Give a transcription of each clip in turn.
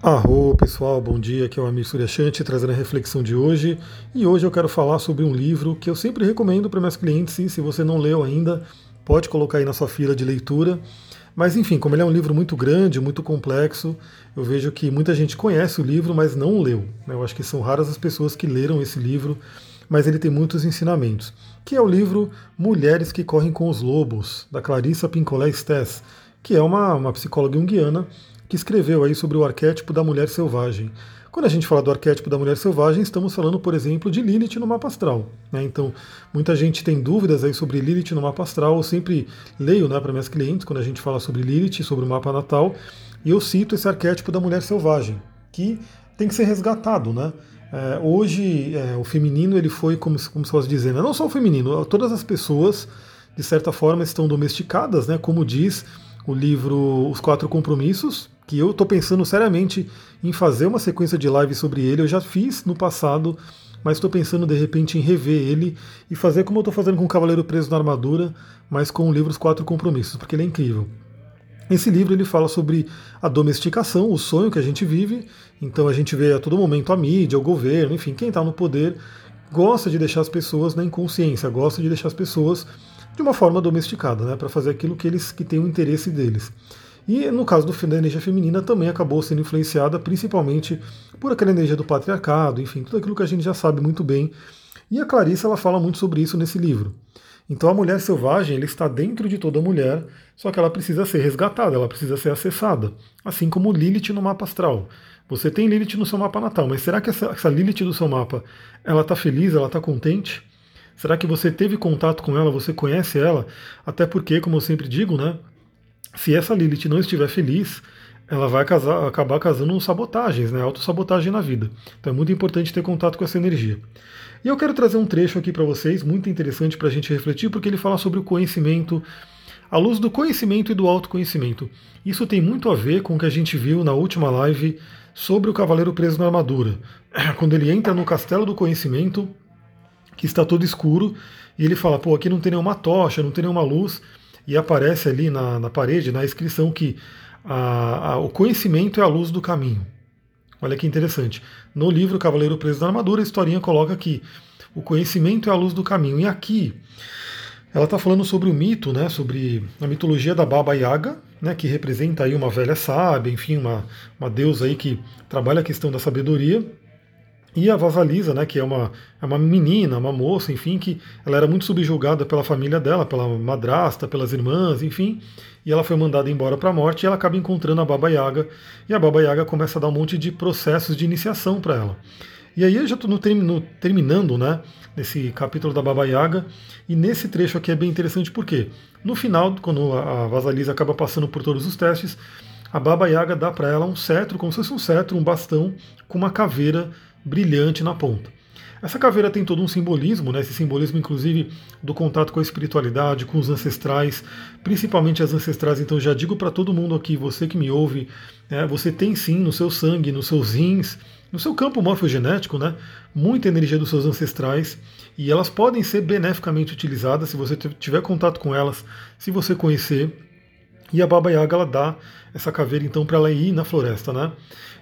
Arro pessoal, bom dia, aqui é o Amir Suryashanti trazendo a reflexão de hoje e hoje eu quero falar sobre um livro que eu sempre recomendo para meus clientes e se você não leu ainda, pode colocar aí na sua fila de leitura. Mas enfim, como ele é um livro muito grande, muito complexo, eu vejo que muita gente conhece o livro, mas não leu. Né? Eu acho que são raras as pessoas que leram esse livro, mas ele tem muitos ensinamentos. Que é o livro Mulheres que Correm com os Lobos, da Clarissa Pincolé Stess, que é uma, uma psicóloga junguiana que escreveu aí sobre o arquétipo da mulher selvagem. Quando a gente fala do arquétipo da mulher selvagem, estamos falando, por exemplo, de Lilith no mapa astral. Né? Então, muita gente tem dúvidas aí sobre Lilith no mapa astral. Eu sempre leio né, para minhas clientes quando a gente fala sobre Lilith, sobre o mapa natal, e eu cito esse arquétipo da mulher selvagem, que tem que ser resgatado, né? É, hoje é, o feminino ele foi como, como se fosse dizendo, né? não só o feminino, todas as pessoas de certa forma estão domesticadas, né? Como diz o livro Os Quatro Compromissos, que eu estou pensando seriamente em fazer uma sequência de lives sobre ele. Eu já fiz no passado, mas estou pensando de repente em rever ele e fazer como eu estou fazendo com o Cavaleiro Preso na Armadura, mas com o livro Os Quatro Compromissos, porque ele é incrível. Esse livro ele fala sobre a domesticação, o sonho que a gente vive. Então a gente vê a todo momento a mídia, o governo, enfim, quem está no poder gosta de deixar as pessoas na inconsciência, gosta de deixar as pessoas de uma forma domesticada, né, para fazer aquilo que eles que têm o interesse deles. E no caso do, da energia feminina também acabou sendo influenciada principalmente por aquela energia do patriarcado, enfim, tudo aquilo que a gente já sabe muito bem. E a Clarissa ela fala muito sobre isso nesse livro. Então a mulher selvagem ela está dentro de toda mulher, só que ela precisa ser resgatada, ela precisa ser acessada. Assim como Lilith no mapa astral. Você tem Lilith no seu mapa natal, mas será que essa, essa Lilith do seu mapa ela está feliz, ela está contente? Será que você teve contato com ela, você conhece ela? Até porque, como eu sempre digo, né? Se essa Lilith não estiver feliz, ela vai casar, acabar casando sabotagens, né? Autossabotagem na vida. Então é muito importante ter contato com essa energia. E eu quero trazer um trecho aqui para vocês, muito interessante para a gente refletir, porque ele fala sobre o conhecimento, a luz do conhecimento e do autoconhecimento. Isso tem muito a ver com o que a gente viu na última live sobre o cavaleiro preso na armadura. Quando ele entra no castelo do conhecimento, que está todo escuro, e ele fala, pô, aqui não tem nenhuma tocha, não tem nenhuma luz, e aparece ali na, na parede, na inscrição, que a, a, o conhecimento é a luz do caminho. Olha que interessante. No livro Cavaleiro Preso na Armadura, a historinha coloca que o conhecimento é a luz do caminho. E aqui ela está falando sobre o mito, né, sobre a mitologia da Baba Yaga, né, que representa aí uma velha sábia, enfim, uma, uma deusa aí que trabalha a questão da sabedoria. E a Vasalisa, né, que é uma, é uma menina, uma moça, enfim, que ela era muito subjugada pela família dela, pela madrasta, pelas irmãs, enfim, e ela foi mandada embora para a morte e ela acaba encontrando a Baba Yaga, e a Baba Yaga começa a dar um monte de processos de iniciação para ela. E aí eu já estou terminando, né, nesse capítulo da Baba Yaga, e nesse trecho aqui é bem interessante porque no final, quando a Vasalisa acaba passando por todos os testes, a Baba Yaga dá para ela um cetro, como se fosse um cetro, um bastão, com uma caveira brilhante na ponta. Essa caveira tem todo um simbolismo, né? esse simbolismo, inclusive, do contato com a espiritualidade, com os ancestrais, principalmente as ancestrais. Então, já digo para todo mundo aqui, você que me ouve, é, você tem sim no seu sangue, nos seus rins, no seu campo morfogenético, né, muita energia dos seus ancestrais e elas podem ser beneficamente utilizadas se você tiver contato com elas, se você conhecer. E a Baba Yaga ela dá essa caveira então para ela ir na floresta, né?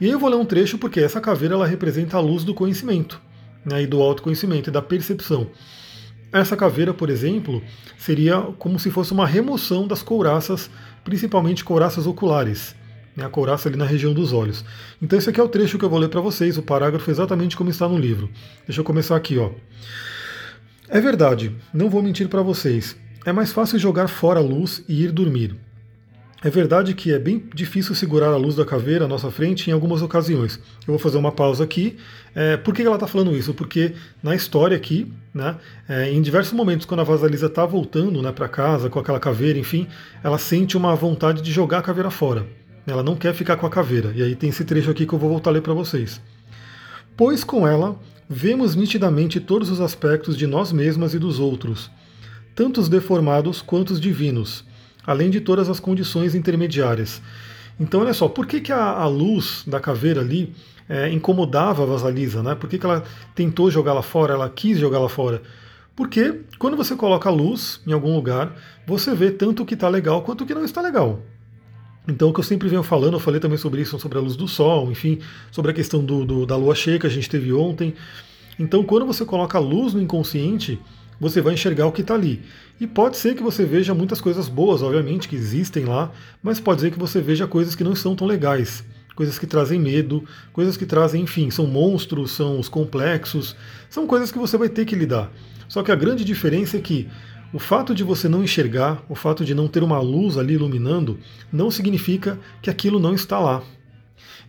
E eu vou ler um trecho porque essa caveira ela representa a luz do conhecimento, né, e do autoconhecimento e da percepção. Essa caveira, por exemplo, seria como se fosse uma remoção das couraças, principalmente couraças oculares, né, a couraça ali na região dos olhos. Então esse aqui é o trecho que eu vou ler para vocês, o parágrafo exatamente como está no livro. Deixa eu começar aqui, ó. É verdade, não vou mentir para vocês. É mais fácil jogar fora a luz e ir dormir. É verdade que é bem difícil segurar a luz da caveira à nossa frente em algumas ocasiões. Eu vou fazer uma pausa aqui. É, por que ela está falando isso? Porque na história aqui, né, é, em diversos momentos, quando a Vasalisa está voltando né, para casa com aquela caveira, enfim, ela sente uma vontade de jogar a caveira fora. Ela não quer ficar com a caveira. E aí tem esse trecho aqui que eu vou voltar a ler para vocês. Pois com ela vemos nitidamente todos os aspectos de nós mesmas e dos outros, tanto os deformados quanto os divinos além de todas as condições intermediárias. Então, olha só, por que, que a, a luz da caveira ali é, incomodava a Vasalisa? Né? Por que, que ela tentou jogá-la fora, ela quis jogá-la fora? Porque quando você coloca a luz em algum lugar, você vê tanto o que está legal quanto o que não está legal. Então, o que eu sempre venho falando, eu falei também sobre isso, sobre a luz do sol, enfim, sobre a questão do, do, da lua cheia que a gente teve ontem. Então, quando você coloca a luz no inconsciente, você vai enxergar o que está ali. E pode ser que você veja muitas coisas boas, obviamente, que existem lá, mas pode ser que você veja coisas que não são tão legais, coisas que trazem medo, coisas que trazem, enfim, são monstros, são os complexos, são coisas que você vai ter que lidar. Só que a grande diferença é que o fato de você não enxergar, o fato de não ter uma luz ali iluminando, não significa que aquilo não está lá.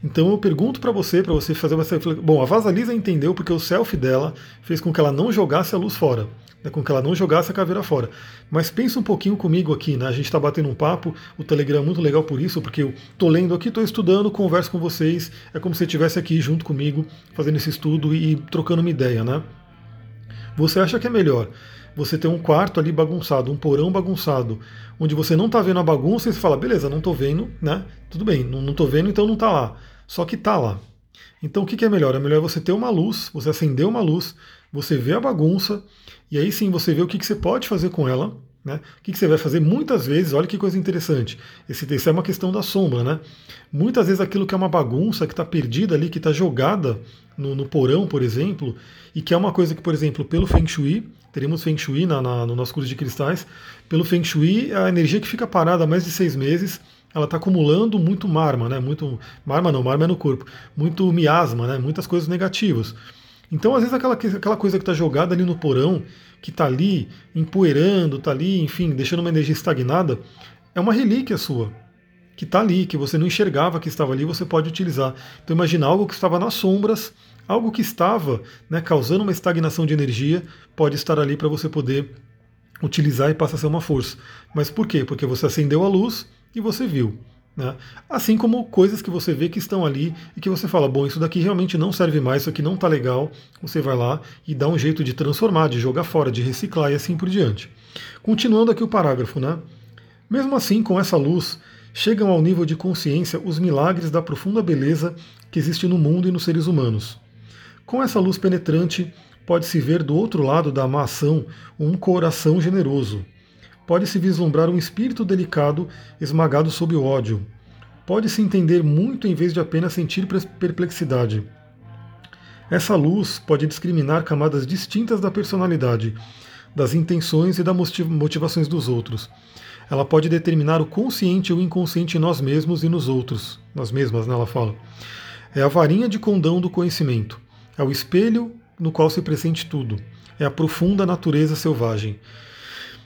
Então eu pergunto para você, para você fazer uma bom, a Vasalisa entendeu porque o selfie dela fez com que ela não jogasse a luz fora, né, com que ela não jogasse a caveira fora. Mas pensa um pouquinho comigo aqui, né? A gente está batendo um papo, o Telegram é muito legal por isso, porque eu tô lendo aqui, tô estudando, converso com vocês, é como se você estivesse aqui junto comigo, fazendo esse estudo e trocando uma ideia, né? Você acha que é melhor você ter um quarto ali bagunçado, um porão bagunçado, onde você não está vendo a bagunça e você fala, beleza, não estou vendo, né? Tudo bem, não estou vendo, então não está lá. Só que está lá. Então o que, é melhor? É melhor você ter uma luz, você acender uma luz, você vê a bagunça, e aí sim você vê o que, você pode fazer com ela, né? O que, você vai fazer muitas vezes? Olha que coisa interessante. Esse, esse é uma questão da sombra, né? Muitas vezes aquilo que é uma bagunça, que está perdida ali, que está jogada no, no, porão, por exemplo, e que é uma coisa que, por exemplo, pelo Feng Shui, teremos Feng Shui na, na, no nosso curso de cristais, pelo Feng Shui, a energia que fica parada há mais de seis meses, ela está acumulando muito marma, né? Muito marma não, marma é no corpo, muito miasma, né? Muitas coisas negativas. Então, às vezes, aquela, aquela coisa que está jogada ali no porão, que está ali empoeirando, está ali, enfim, deixando uma energia estagnada, é uma relíquia sua, que está ali, que você não enxergava que estava ali, você pode utilizar. Então, imagina algo que estava nas sombras, algo que estava né, causando uma estagnação de energia, pode estar ali para você poder utilizar e passar a ser uma força. Mas por quê? Porque você acendeu a luz e você viu. Né? Assim como coisas que você vê que estão ali e que você fala, bom, isso daqui realmente não serve mais, isso aqui não está legal, você vai lá e dá um jeito de transformar, de jogar fora, de reciclar e assim por diante. Continuando aqui o parágrafo, né? Mesmo assim, com essa luz, chegam ao nível de consciência os milagres da profunda beleza que existe no mundo e nos seres humanos. Com essa luz penetrante, pode-se ver do outro lado da má ação um coração generoso, pode-se vislumbrar um espírito delicado esmagado sob o ódio. Pode-se entender muito em vez de apenas sentir perplexidade. Essa luz pode discriminar camadas distintas da personalidade, das intenções e das motivações dos outros. Ela pode determinar o consciente ou inconsciente em nós mesmos e nos outros, nós mesmas, né, ela fala. É a varinha de condão do conhecimento. É o espelho no qual se pressente tudo. É a profunda natureza selvagem.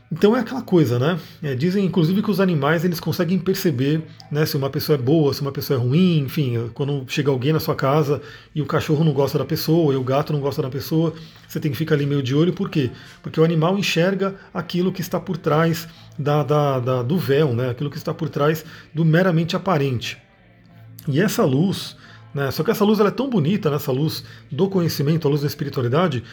Então é aquela coisa, né? É, dizem inclusive que os animais eles conseguem perceber né, se uma pessoa é boa, se uma pessoa é ruim, enfim, quando chega alguém na sua casa e o cachorro não gosta da pessoa, e o gato não gosta da pessoa, você tem que ficar ali meio de olho, por quê? Porque o animal enxerga aquilo que está por trás da, da, da, do véu, né? aquilo que está por trás do meramente aparente. E essa luz, né, só que essa luz ela é tão bonita, né, essa luz do conhecimento, a luz da espiritualidade,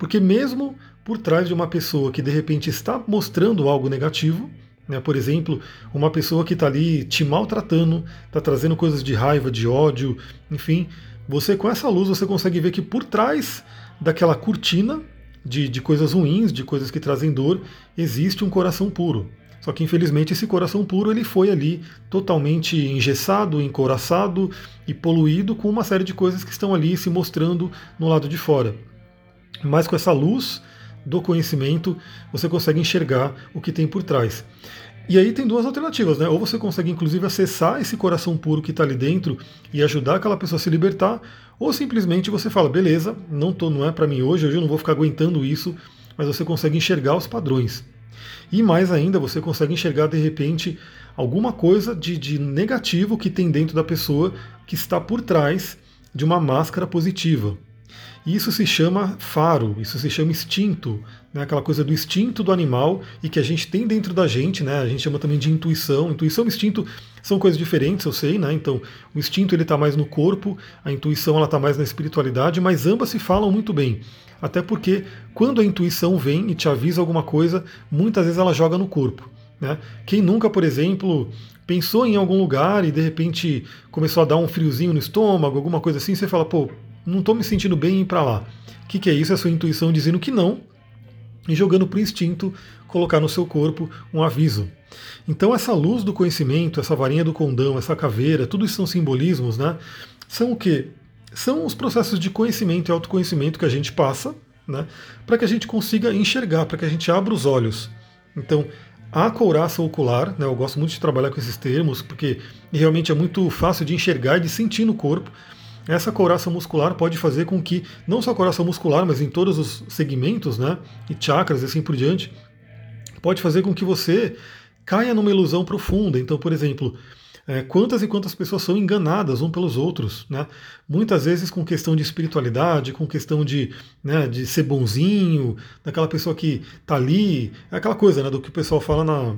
porque mesmo por trás de uma pessoa que de repente está mostrando algo negativo, né, por exemplo, uma pessoa que está ali te maltratando, está trazendo coisas de raiva, de ódio, enfim, você com essa luz você consegue ver que por trás daquela cortina de, de coisas ruins, de coisas que trazem dor, existe um coração puro. Só que infelizmente esse coração puro ele foi ali totalmente engessado, encoraçado e poluído com uma série de coisas que estão ali se mostrando no lado de fora. Mas com essa luz do conhecimento, você consegue enxergar o que tem por trás. E aí tem duas alternativas, né? Ou você consegue inclusive acessar esse coração puro que está ali dentro e ajudar aquela pessoa a se libertar, ou simplesmente você fala, beleza, não tô, não é para mim hoje, hoje eu não vou ficar aguentando isso, mas você consegue enxergar os padrões. E mais ainda, você consegue enxergar de repente alguma coisa de, de negativo que tem dentro da pessoa que está por trás de uma máscara positiva. Isso se chama faro, isso se chama instinto, né? aquela coisa do instinto do animal e que a gente tem dentro da gente, né? a gente chama também de intuição. Intuição e instinto são coisas diferentes, eu sei, né? então o instinto ele está mais no corpo, a intuição está mais na espiritualidade, mas ambas se falam muito bem. Até porque quando a intuição vem e te avisa alguma coisa, muitas vezes ela joga no corpo. Né? Quem nunca, por exemplo, pensou em algum lugar e de repente começou a dar um friozinho no estômago, alguma coisa assim, você fala, pô, não estou me sentindo bem em ir para lá. O que, que é isso? É a sua intuição dizendo que não, e jogando para o instinto colocar no seu corpo um aviso. Então essa luz do conhecimento, essa varinha do condão, essa caveira, tudo isso são simbolismos, né? São o quê? São os processos de conhecimento e autoconhecimento que a gente passa, né? Para que a gente consiga enxergar, para que a gente abra os olhos. Então, a couraça ocular, né? Eu gosto muito de trabalhar com esses termos, porque realmente é muito fácil de enxergar e de sentir no corpo. Essa couraça muscular pode fazer com que, não só a couraça muscular, mas em todos os segmentos, né? E chakras e assim por diante, pode fazer com que você caia numa ilusão profunda. Então, por exemplo, é, quantas e quantas pessoas são enganadas um pelos outros, né? Muitas vezes com questão de espiritualidade, com questão de, né, de ser bonzinho, daquela pessoa que tá ali, é aquela coisa, né, do que o pessoal fala na,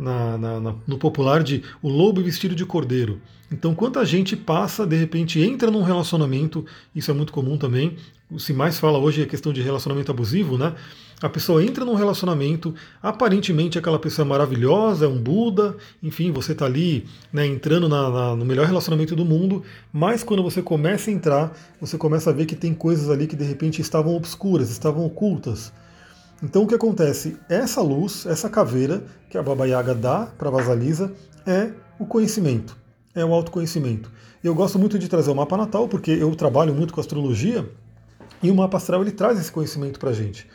na, na, na, no popular de o lobo vestido de cordeiro. Então, quanta gente passa, de repente entra num relacionamento, isso é muito comum também, se mais fala hoje é questão de relacionamento abusivo, né? A pessoa entra num relacionamento, aparentemente aquela pessoa é maravilhosa, é um Buda, enfim, você está ali né, entrando na, na, no melhor relacionamento do mundo, mas quando você começa a entrar, você começa a ver que tem coisas ali que de repente estavam obscuras, estavam ocultas. Então o que acontece? Essa luz, essa caveira que a Baba Yaga dá para a Vasalisa é o conhecimento, é o autoconhecimento. Eu gosto muito de trazer o mapa natal porque eu trabalho muito com astrologia e o mapa astral ele traz esse conhecimento para a gente.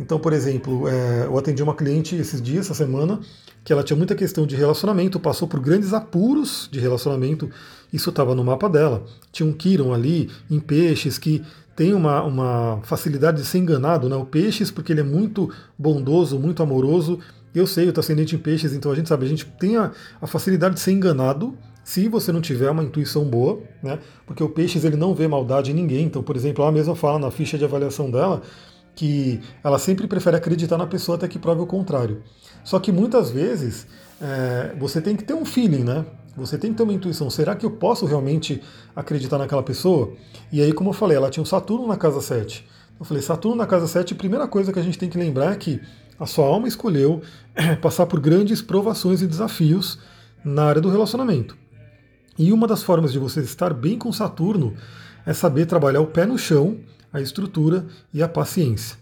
Então, por exemplo, é, eu atendi uma cliente esses dias, essa semana, que ela tinha muita questão de relacionamento, passou por grandes apuros de relacionamento, isso estava no mapa dela. Tinha um Kiron ali, em peixes, que tem uma, uma facilidade de ser enganado, né? O peixes, porque ele é muito bondoso, muito amoroso. Eu sei, eu estou ascendente em peixes, então a gente sabe, a gente tem a, a facilidade de ser enganado se você não tiver uma intuição boa, né? Porque o peixes ele não vê maldade em ninguém. Então, por exemplo, ela mesma fala na ficha de avaliação dela que ela sempre prefere acreditar na pessoa até que prove o contrário. Só que muitas vezes é, você tem que ter um feeling, né? Você tem que ter uma intuição. Será que eu posso realmente acreditar naquela pessoa? E aí, como eu falei, ela tinha um Saturno na casa 7. Eu falei, Saturno na casa 7, a primeira coisa que a gente tem que lembrar é que a sua alma escolheu passar por grandes provações e desafios na área do relacionamento. E uma das formas de você estar bem com Saturno é saber trabalhar o pé no chão a estrutura e a paciência.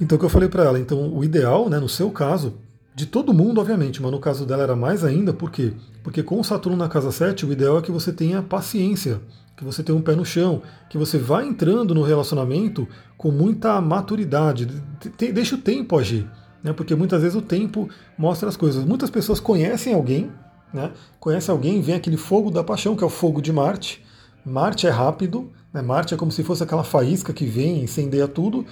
Então, o que eu falei para ela, então o ideal, né, no seu caso, de todo mundo, obviamente, mas no caso dela era mais ainda, por quê? Porque com o Saturno na casa 7, o ideal é que você tenha paciência, que você tenha um pé no chão, que você vá entrando no relacionamento com muita maturidade, deixa o tempo agir, né? porque muitas vezes o tempo mostra as coisas. Muitas pessoas conhecem alguém, né? conhecem alguém, vem aquele fogo da paixão, que é o fogo de Marte, Marte é rápido, né? Marte é como se fosse aquela faísca que vem e incendeia tudo,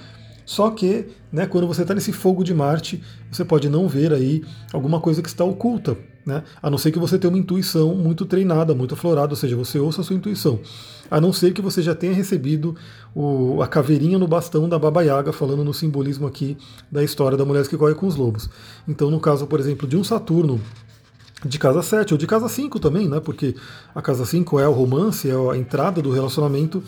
só que né, quando você está nesse fogo de Marte, você pode não ver aí alguma coisa que está oculta, né? a não ser que você tenha uma intuição muito treinada, muito aflorada, ou seja, você ouça a sua intuição. A não ser que você já tenha recebido o, a caveirinha no bastão da Baba Yaga, falando no simbolismo aqui da história da mulher que corre com os lobos. Então, no caso, por exemplo, de um Saturno de casa 7 ou de casa 5 também, né? Porque a casa 5 é o romance, é a entrada do relacionamento.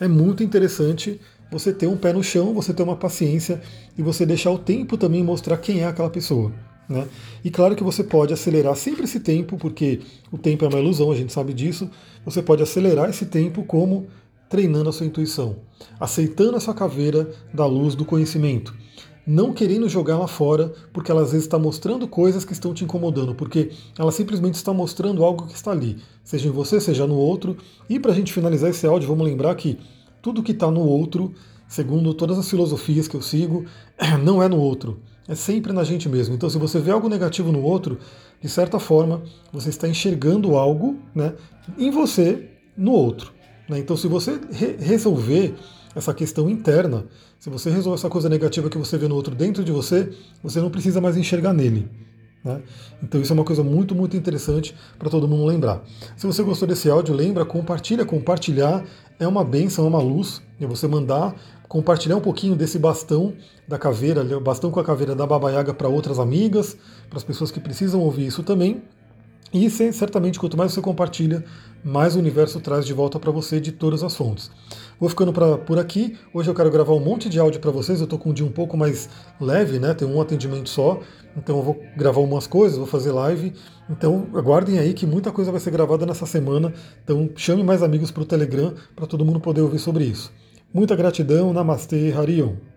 É muito interessante você ter um pé no chão, você ter uma paciência e você deixar o tempo também mostrar quem é aquela pessoa. Né? E claro que você pode acelerar sempre esse tempo, porque o tempo é uma ilusão, a gente sabe disso. Você pode acelerar esse tempo como treinando a sua intuição, aceitando essa caveira da luz do conhecimento não querendo jogar lá fora, porque ela às vezes está mostrando coisas que estão te incomodando, porque ela simplesmente está mostrando algo que está ali, seja em você, seja no outro. E para a gente finalizar esse áudio, vamos lembrar que tudo que está no outro, segundo todas as filosofias que eu sigo, não é no outro, é sempre na gente mesmo. Então, se você vê algo negativo no outro, de certa forma, você está enxergando algo né, em você no outro. Né? Então, se você re resolver essa questão interna. Se você resolve essa coisa negativa que você vê no outro dentro de você, você não precisa mais enxergar nele. Né? Então isso é uma coisa muito, muito interessante para todo mundo lembrar. Se você gostou desse áudio, lembra, compartilha. Compartilhar é uma benção, é uma luz. É você mandar, compartilhar um pouquinho desse bastão da caveira, o bastão com a caveira da Baba Yaga para outras amigas, para as pessoas que precisam ouvir isso também. E certamente, quanto mais você compartilha, mais o universo traz de volta para você de todas as fontes. Vou ficando pra, por aqui. Hoje eu quero gravar um monte de áudio para vocês. Eu estou com um dia um pouco mais leve, né? Tem um atendimento só. Então eu vou gravar umas coisas, vou fazer live. Então aguardem aí que muita coisa vai ser gravada nessa semana. Então chame mais amigos para o Telegram para todo mundo poder ouvir sobre isso. Muita gratidão. Namastê, Harion.